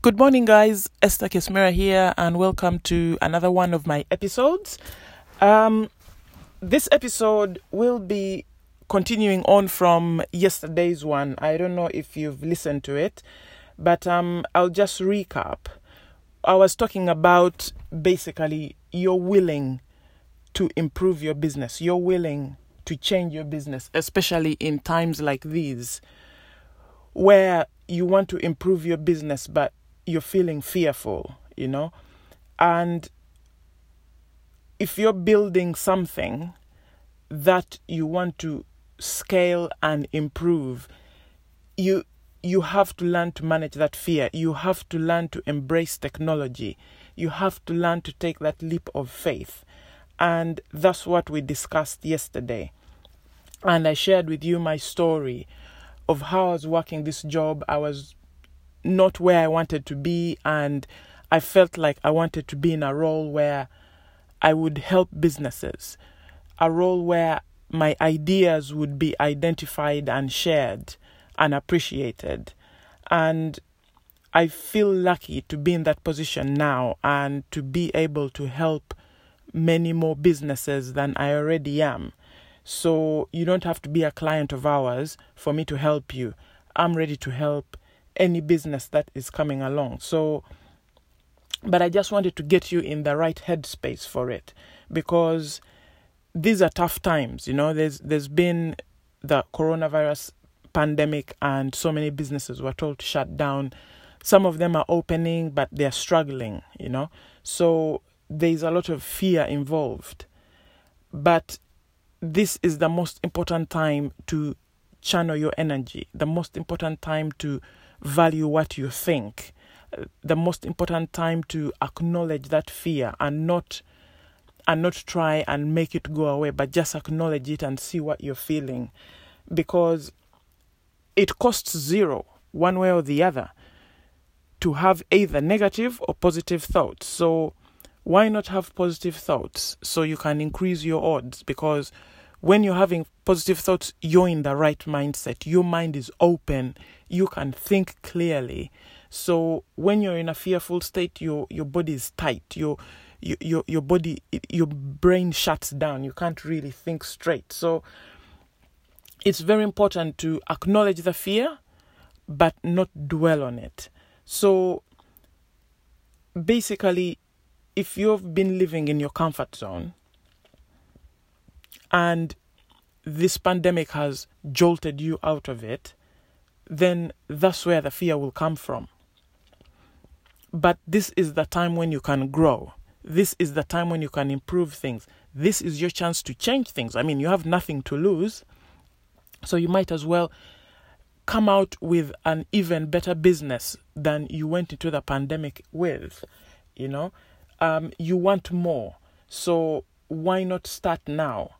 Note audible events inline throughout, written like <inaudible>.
Good morning, guys. Esther Kesmera here, and welcome to another one of my episodes. Um, this episode will be continuing on from yesterday's one. I don't know if you've listened to it, but um, I'll just recap. I was talking about basically you're willing to improve your business, you're willing to change your business, especially in times like these where you want to improve your business, but you're feeling fearful, you know? And if you're building something that you want to scale and improve, you you have to learn to manage that fear. You have to learn to embrace technology. You have to learn to take that leap of faith. And that's what we discussed yesterday. And I shared with you my story of how I was working this job. I was not where I wanted to be, and I felt like I wanted to be in a role where I would help businesses, a role where my ideas would be identified and shared and appreciated. And I feel lucky to be in that position now and to be able to help many more businesses than I already am. So you don't have to be a client of ours for me to help you. I'm ready to help any business that is coming along. So, but I just wanted to get you in the right headspace for it because these are tough times. You know, there's there's been the coronavirus pandemic, and so many businesses were told to shut down. Some of them are opening, but they're struggling. You know, so there's a lot of fear involved. But this is the most important time to channel your energy, the most important time to value what you think. The most important time to acknowledge that fear and not and not try and make it go away, but just acknowledge it and see what you're feeling. Because it costs zero, one way or the other, to have either negative or positive thoughts. So why not have positive thoughts so you can increase your odds? Because when you're having positive thoughts, you're in the right mindset. Your mind is open. You can think clearly. So when you're in a fearful state, your your body is tight. Your your your body your brain shuts down. You can't really think straight. So it's very important to acknowledge the fear, but not dwell on it. So basically, if you've been living in your comfort zone and this pandemic has jolted you out of it, then that's where the fear will come from. But this is the time when you can grow. This is the time when you can improve things. This is your chance to change things. I mean, you have nothing to lose. So you might as well come out with an even better business than you went into the pandemic with. You know, um, you want more. So why not start now?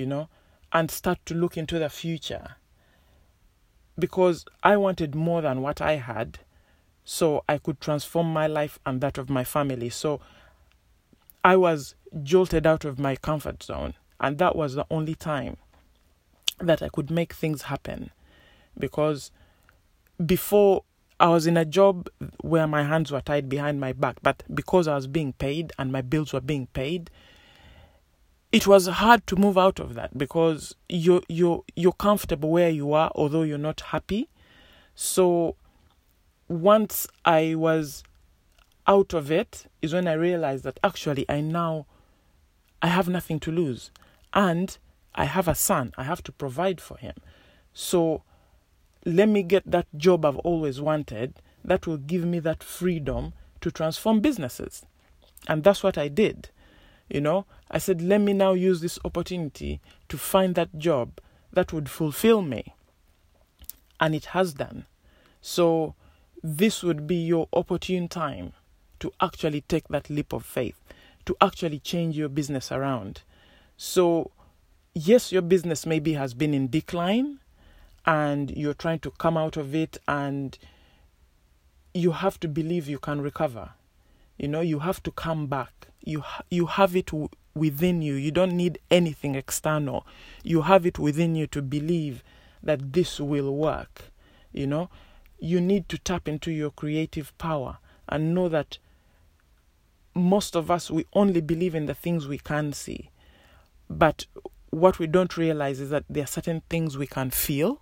You know, and start to look into the future. Because I wanted more than what I had, so I could transform my life and that of my family. So I was jolted out of my comfort zone, and that was the only time that I could make things happen. Because before I was in a job where my hands were tied behind my back, but because I was being paid and my bills were being paid, it was hard to move out of that because you're you're you're comfortable where you are although you're not happy. So once i was out of it is when i realized that actually i now i have nothing to lose. And i have a son i have to provide for him. So let me get that job i've always wanted that will give me that freedom to transform businesses. And that's what i did you know, I said, let me now use this opportunity to find that job that would fulfill me. And it has done. So, this would be your opportune time to actually take that leap of faith, to actually change your business around. So, yes, your business maybe has been in decline and you're trying to come out of it, and you have to believe you can recover. You know, you have to come back. You you have it w- within you. You don't need anything external. You have it within you to believe that this will work you know. You need to tap into your creative power and know that most of us we only believe in the things we can see. But what we don't realize is that there are certain things we can feel.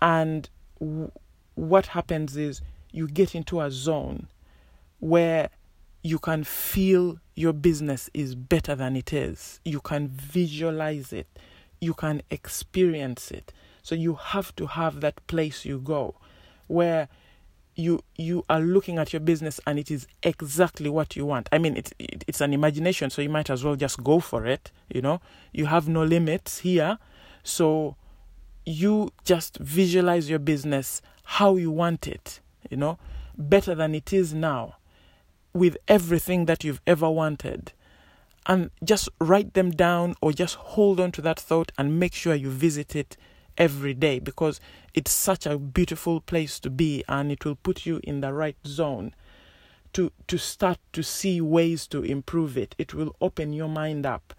And w- what happens is you get into a zone where you can feel your business is better than it is you can visualize it you can experience it so you have to have that place you go where you you are looking at your business and it is exactly what you want. I mean, it, it's an imagination, so you might as well just go for it. You know, you have no limits here, so you just visualize your business how you want it. You know, better than it is now, with everything that you've ever wanted. And just write them down or just hold on to that thought and make sure you visit it every day because it's such a beautiful place to be and it will put you in the right zone to to start to see ways to improve it it will open your mind up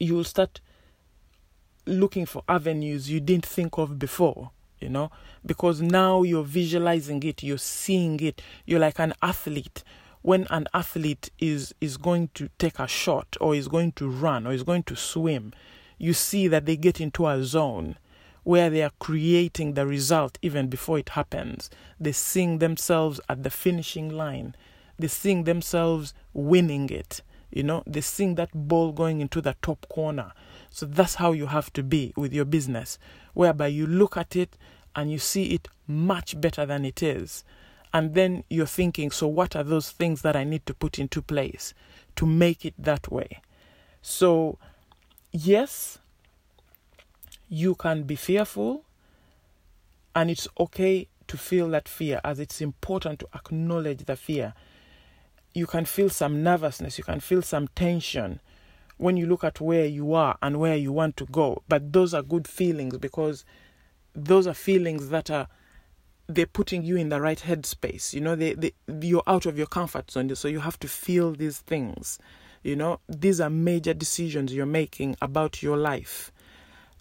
you will start looking for avenues you didn't think of before you know because now you're visualizing it you're seeing it you're like an athlete when an athlete is is going to take a shot or is going to run or is going to swim you see that they get into a zone where they are creating the result even before it happens. They seeing themselves at the finishing line. They seeing themselves winning it. You know, they seeing that ball going into the top corner. So that's how you have to be with your business, whereby you look at it and you see it much better than it is. And then you're thinking, so what are those things that I need to put into place to make it that way? So yes, you can be fearful, and it's okay to feel that fear, as it's important to acknowledge the fear. You can feel some nervousness, you can feel some tension when you look at where you are and where you want to go. But those are good feelings because those are feelings that are they're putting you in the right headspace. You know, they, they you're out of your comfort zone, so you have to feel these things. You know, these are major decisions you're making about your life.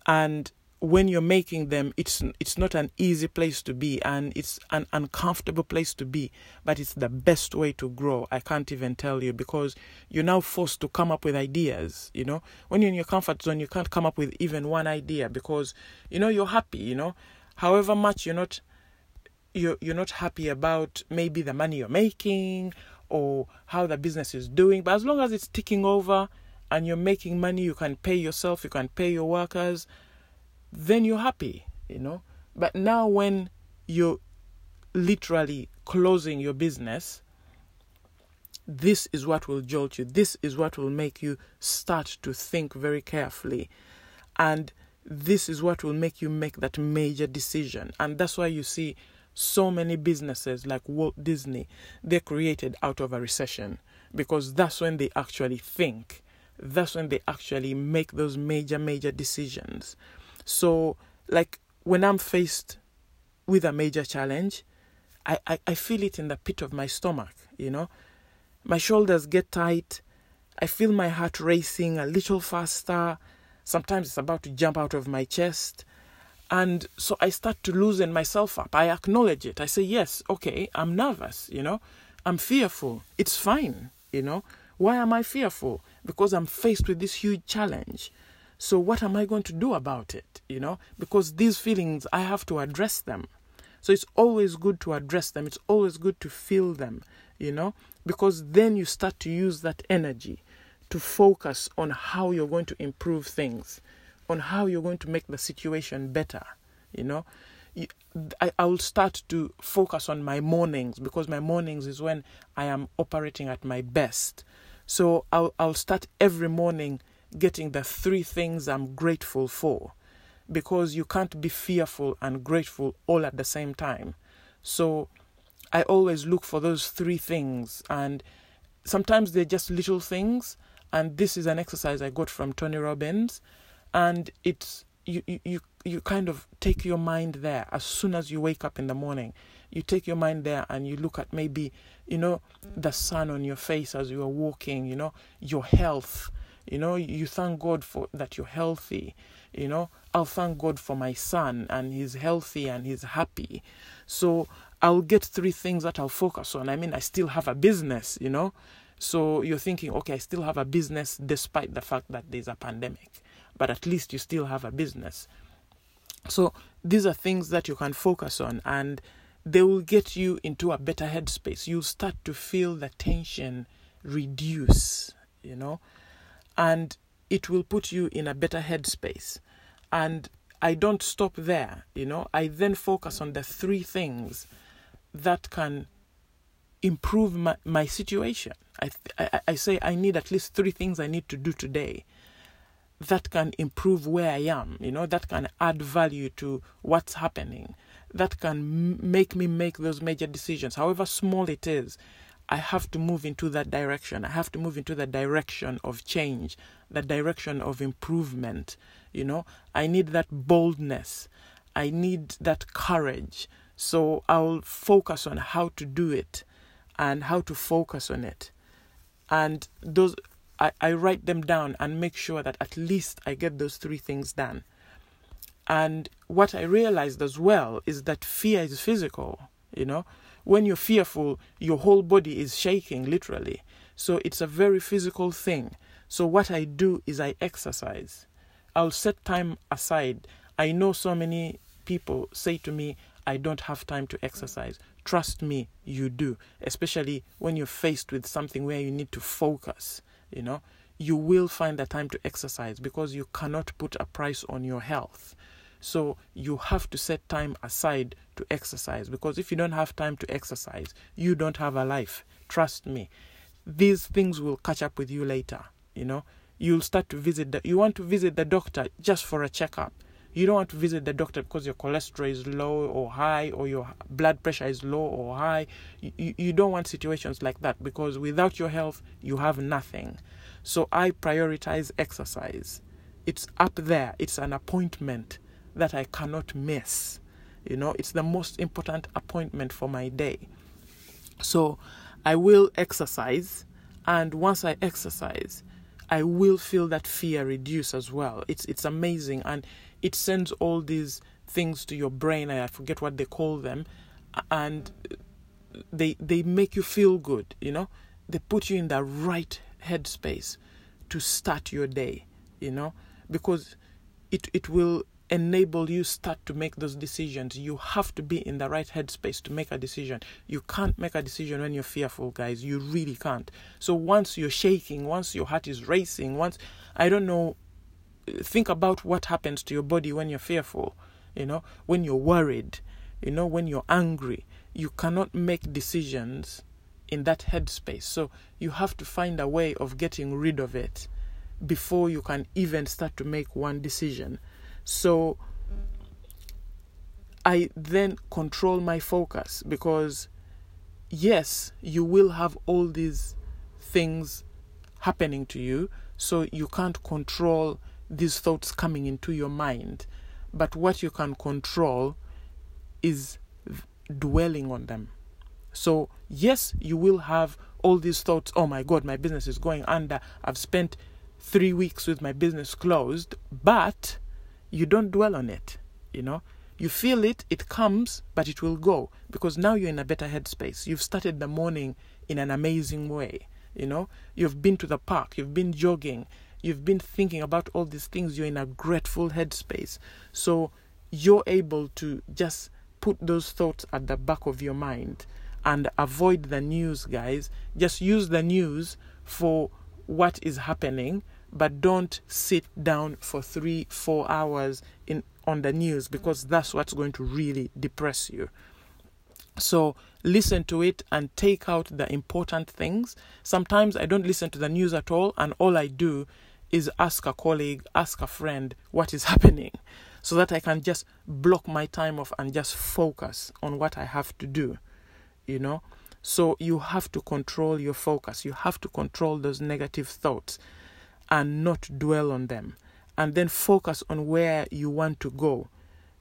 And when you're making them, it's it's not an easy place to be and it's an uncomfortable place to be, but it's the best way to grow. I can't even tell you because you're now forced to come up with ideas, you know. When you're in your comfort zone, you can't come up with even one idea because you know you're happy, you know. However much you're not you're you're not happy about maybe the money you're making or how the business is doing. But as long as it's ticking over and you're making money, you can pay yourself, you can pay your workers, then you're happy, you know. But now when you're literally closing your business, this is what will jolt you. This is what will make you start to think very carefully. And this is what will make you make that major decision. And that's why you see so many businesses like Walt Disney, they're created out of a recession because that's when they actually think. That's when they actually make those major, major decisions. So, like when I'm faced with a major challenge, I, I, I feel it in the pit of my stomach, you know. My shoulders get tight. I feel my heart racing a little faster. Sometimes it's about to jump out of my chest and so I start to loosen myself up. I acknowledge it. I say, yes, okay, I'm nervous, you know, I'm fearful. It's fine, you know. Why am I fearful? Because I'm faced with this huge challenge. So, what am I going to do about it? You know, because these feelings, I have to address them. So, it's always good to address them. It's always good to feel them, you know, because then you start to use that energy to focus on how you're going to improve things on how you're going to make the situation better. You know, I, I will start to focus on my mornings because my mornings is when I am operating at my best. So I'll, I'll start every morning getting the three things I'm grateful for because you can't be fearful and grateful all at the same time. So I always look for those three things, and sometimes they're just little things. And this is an exercise I got from Tony Robbins and it's you, you you kind of take your mind there as soon as you wake up in the morning you take your mind there and you look at maybe you know the sun on your face as you are walking you know your health You know, you thank God for that you're healthy. You know, I'll thank God for my son and he's healthy and he's happy. So I'll get three things that I'll focus on. I mean, I still have a business, you know. So you're thinking, okay, I still have a business despite the fact that there's a pandemic, but at least you still have a business. So these are things that you can focus on and they will get you into a better headspace. You'll start to feel the tension reduce, you know, and it will put you in a better headspace. And I don't stop there, you know, I then focus on the three things that can improve my, my situation. I, I, I say I need at least three things I need to do today that can improve where I am, you know, that can add value to what's happening, that can make me make those major decisions, however small it is. I have to move into that direction. I have to move into the direction of change, the direction of improvement. You know, I need that boldness. I need that courage. So I'll focus on how to do it and how to focus on it. And those I, I write them down and make sure that at least I get those three things done. And what I realized as well is that fear is physical, you know. When you're fearful, your whole body is shaking literally. So it's a very physical thing. So what I do is I exercise. I'll set time aside. I know so many people say to me, I don't have time to exercise. Trust me, you do, especially when you're faced with something where you need to focus, you know. You will find the time to exercise because you cannot put a price on your health. So you have to set time aside to exercise because if you don't have time to exercise, you don't have a life. Trust me. These things will catch up with you later, you know. You'll start to visit the you want to visit the doctor just for a checkup you don't want to visit the doctor because your cholesterol is low or high or your blood pressure is low or high. You, you don't want situations like that because without your health, you have nothing. So I prioritize exercise. It's up there, it's an appointment that I cannot miss. You know, it's the most important appointment for my day. So I will exercise, and once I exercise, I will feel that fear reduce as well. It's it's amazing, and it sends all these things to your brain. I forget what they call them, and they they make you feel good. You know, they put you in the right headspace to start your day. You know, because it it will enable you start to make those decisions. You have to be in the right headspace to make a decision. You can't make a decision when you're fearful, guys. You really can't. So once you're shaking, once your heart is racing, once I don't know think about what happens to your body when you're fearful, you know, when you're worried, you know, when you're angry. You cannot make decisions in that headspace. So you have to find a way of getting rid of it before you can even start to make one decision. So I then control my focus because, yes, you will have all these things happening to you, so you can't control these thoughts coming into your mind. But what you can control is dwelling on them. So, yes, you will have all these thoughts oh my God, my business is going under. I've spent three weeks with my business closed, but you don't dwell on it. You know, you feel it, it comes, but it will go because now you're in a better headspace. You've started the morning in an amazing way. You know, you've been to the park, you've been jogging, you've been thinking about all these things, you're in a grateful headspace. So you're able to just put those thoughts at the back of your mind and avoid the news, guys. Just use the news for what is happening, but don't sit down for three, four hours in on the news because that's what's going to really depress you. So listen to it and take out the important things. Sometimes I don't listen to the news at all, and all I do is ask a colleague, ask a friend what is <laughs> happening so that I can just block my time off and just focus on what I have to do, you know. So you have to control your focus. You have to control those negative thoughts and not dwell on them. And then focus on where you want to go,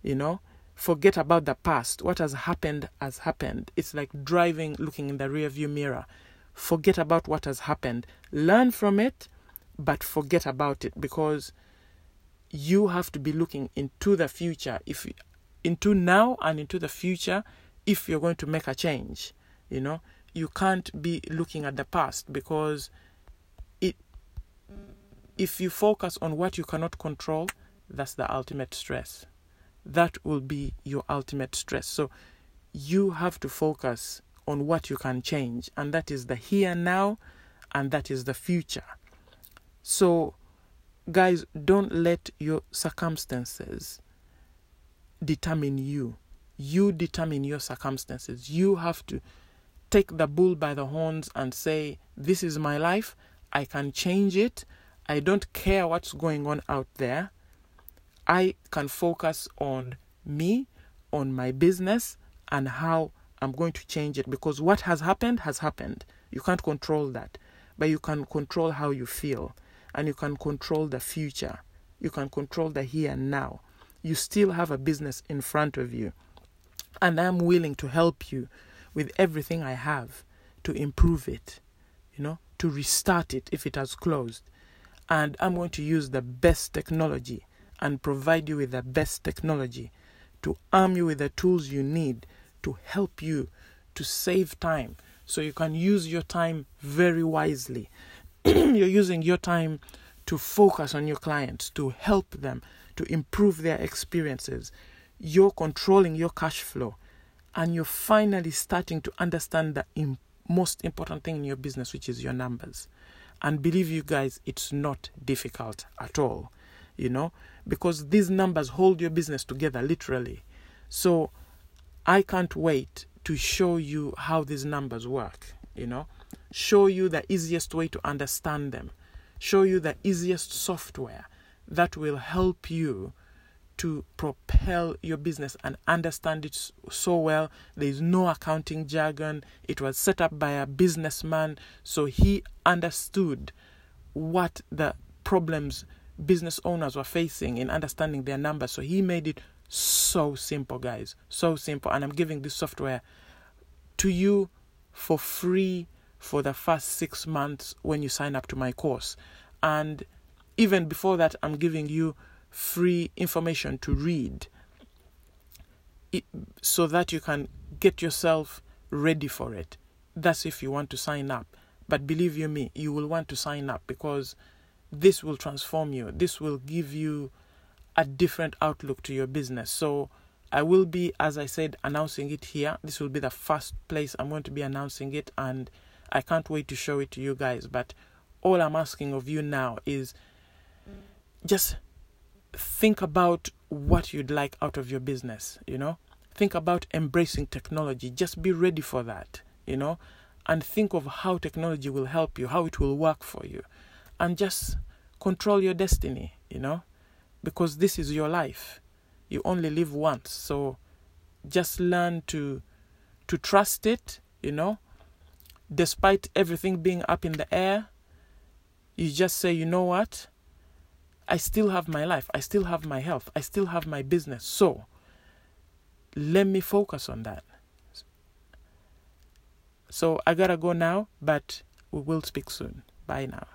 you know. Forget about the past. What has happened has happened. It's like driving, looking in the rearview mirror. Forget about what has happened. Learn from it but forget about it because you have to be looking into the future if into now and into the future if you're going to make a change you know you can't be looking at the past because if you focus on what you cannot control that's the ultimate stress that will be your ultimate stress so you have to focus on what you can change and that is the here now and that is the future so guys, don't let your circumstances determine you. You determine your circumstances. You have to take the bull by the horns and say, This is my life. I can change it. I don't care what's going on out there. I can focus on me, on my business, and how I'm going to change it because what has happened has happened. You can't control that, but you can control how you feel and you can control the future. You can control the here and now. You still have a business in front of you. And I'm willing to help you with everything I have to improve it, you know, to restart it if it has closed. And I'm going to use the best technology and provide you with the best technology to arm you with the tools you need to help you to save time so you can use your time very wisely <clears throat> you're using your time to focus on your clients, to help them, to improve their experiences. You're controlling your cash flow and you're finally starting to understand the most important thing in your business, which is your numbers. And believe you guys, it's not difficult at all, you know, because these numbers hold your business together literally. So I can't wait to show you how these numbers work, you know show you the easiest way to understand them, show you the easiest software that will help you to propel your business and understand it so well. There is no accounting jargon. It was set up by a businessman, so he understood what the problems business owners were facing in understanding their numbers. So he made it so simple, guys. So simple. And I'm giving this software to you for free for the first six months when you sign up to my course. And even before that, I'm giving you free information to read it, so that you can get yourself ready for it. That's if you want to sign up. But believe you me, you will want to sign up because this will transform you. This will give you a different outlook to your business. So I will be, as I said, announcing it here. This will be the first place I'm going to be announcing it and I can't wait to show it to you guys. But all I'm asking of you now is just think about what you'd like out of your business, you know? Think about embracing technology. Just be ready for that, you know? And think of how technology will help you, how it will work for you. And just control your destiny, you know? Because this is your life. You only live once. So just learn to to trust it, you know? despite everything being up in the air, you just say, you know what? I still have my life. I still have my health. I still have my business. So let me focus on that. So I gotta go now, but we will speak soon. Bye now.